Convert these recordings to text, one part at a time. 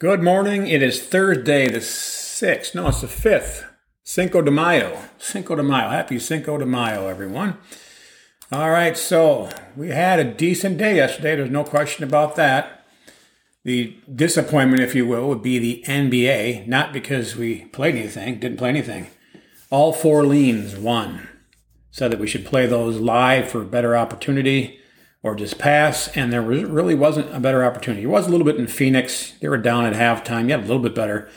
Good morning. It is Thursday, the 6th. No, it's the 5th. Cinco de Mayo. Cinco de Mayo. Happy Cinco de Mayo, everyone. All right, so we had a decent day yesterday. There's no question about that. The disappointment, if you will, would be the NBA, not because we played anything, didn't play anything. All four leans won. Said that we should play those live for better opportunity or just pass. And there was, really wasn't a better opportunity. It was a little bit in Phoenix. They were down at halftime. Yeah, a little bit better,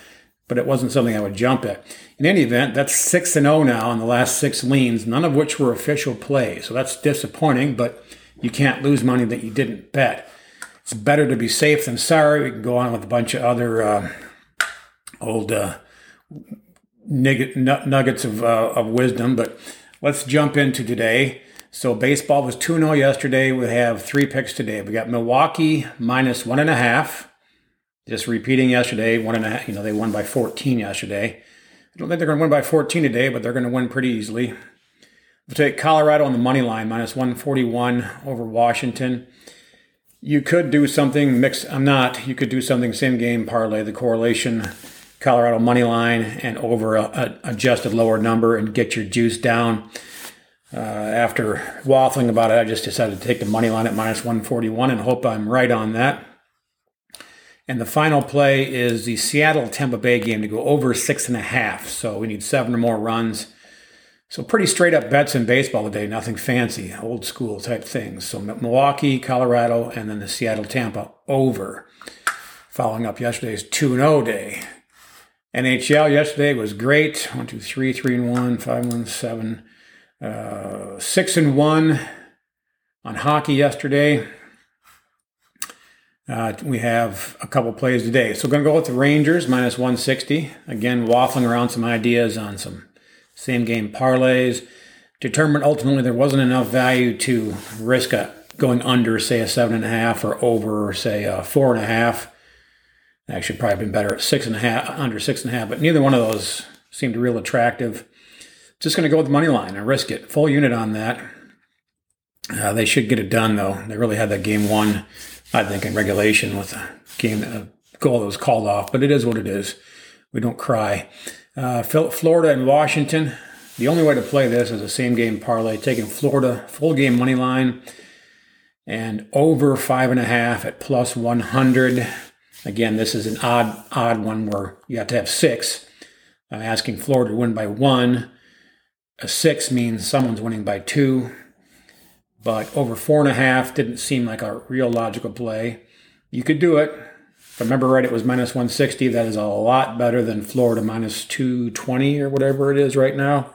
but it wasn't something I would jump at. In any event, that's 6 and 0 now in the last six leans, none of which were official plays. So that's disappointing, but you can't lose money that you didn't bet. It's better to be safe than sorry. We can go on with a bunch of other uh, old uh, nuggets of, uh, of wisdom, but let's jump into today. So baseball was 2 0 yesterday. We have three picks today. We got Milwaukee minus one and a half. Just repeating yesterday, one and a half. You know, they won by 14 yesterday. I don't think they're going to win by 14 today, but they're going to win pretty easily. We'll take Colorado on the money line, minus 141 over Washington. You could do something mix. I'm not. You could do something same game parlay the correlation, Colorado money line and over a, a adjusted lower number and get your juice down. Uh, after waffling about it, I just decided to take the money line at minus 141 and hope I'm right on that. And the final play is the Seattle Tampa Bay game to go over six and a half. So we need seven or more runs. So pretty straight up bets in baseball today, nothing fancy, old school type things. So Milwaukee, Colorado, and then the Seattle Tampa over. Following up yesterday's 2 0 day. NHL yesterday was great. 1, 2, 3, 3 and 1, 5, 1, 7. Uh, six and one on hockey yesterday. Uh, we have a couple plays today. So we're going to go with the Rangers minus 160. Again, waffling around some ideas on some same game parlays. Determined ultimately there wasn't enough value to risk a, going under, say, a seven and a half or over, say, a four and a half. Actually, probably been better at six and a half, under six and a half, but neither one of those seemed real attractive. Just going to go with the money line and risk it. Full unit on that. Uh, they should get it done, though. They really had that game won, I think, in regulation with a game a goal that was called off. But it is what it is. We don't cry. Uh, Florida and Washington. The only way to play this is a same game parlay, taking Florida full game money line and over five and a half at plus 100. Again, this is an odd, odd one where you have to have six. I'm asking Florida to win by one. A six means someone's winning by two, but over four and a half didn't seem like a real logical play. You could do it. If I remember right, it was minus 160. That is a lot better than Florida minus 220 or whatever it is right now.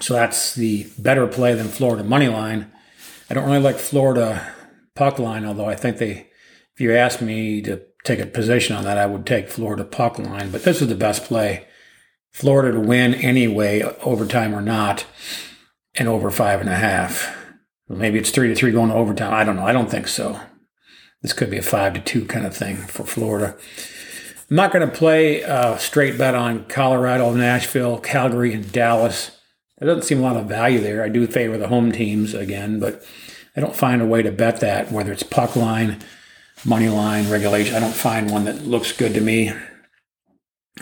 So that's the better play than Florida money line. I don't really like Florida puck line, although I think they, if you ask me to take a position on that, I would take Florida puck line. But this is the best play. Florida to win anyway, overtime or not, and over five and a half. Maybe it's three to three going to overtime. I don't know. I don't think so. This could be a five to two kind of thing for Florida. I'm not going to play a straight bet on Colorado, Nashville, Calgary, and Dallas. There doesn't seem a lot of value there. I do favor the home teams again, but I don't find a way to bet that, whether it's puck line, money line, regulation. I don't find one that looks good to me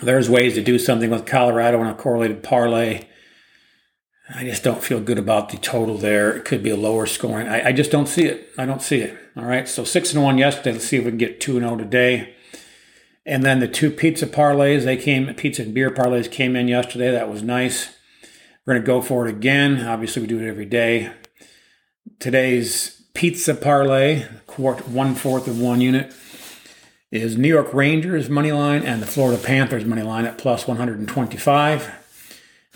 there's ways to do something with Colorado in a correlated parlay. I just don't feel good about the total there. It could be a lower scoring. I, I just don't see it. I don't see it. All right. So six and one yesterday. Let's see if we can get two and zero oh today. And then the two pizza parlays, they came, pizza and beer parlays came in yesterday. That was nice. We're to go for it again. Obviously, we do it every day. Today's pizza parlay, quart, one fourth of one unit is New York Rangers money line and the Florida Panthers money line at plus 125.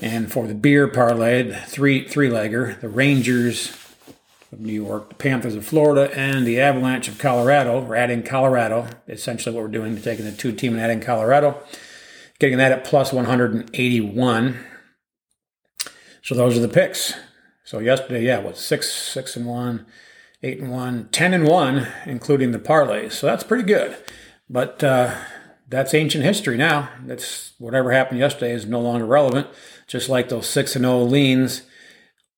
And for the beer parlay, three three legger, the Rangers of New York, the Panthers of Florida, and the Avalanche of Colorado. We're adding Colorado. Essentially, what we're doing taking the two team and adding Colorado, getting that at plus 181. So those are the picks. So yesterday, yeah, was six six and one, eight and one, ten and one, including the parlays. So that's pretty good. But uh, that's ancient history now. That's whatever happened yesterday is no longer relevant. Just like those six and zero oh leans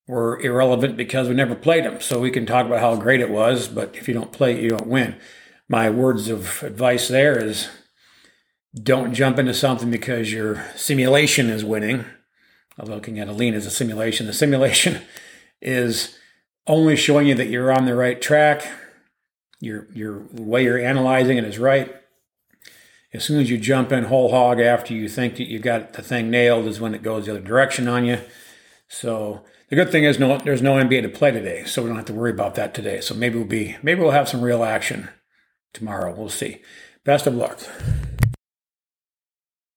were irrelevant because we never played them. So we can talk about how great it was, but if you don't play it, you don't win. my words of advice there is don't jump into something because your simulation is winning. I'm looking at a lean as a simulation. The simulation is only showing you that you're on the right track. Your your way you're analyzing it is right. As soon as you jump in whole hog after you think that you got the thing nailed is when it goes the other direction on you. So the good thing is no there's no NBA to play today, so we don't have to worry about that today. So maybe we'll be maybe we'll have some real action tomorrow. We'll see. Best of luck.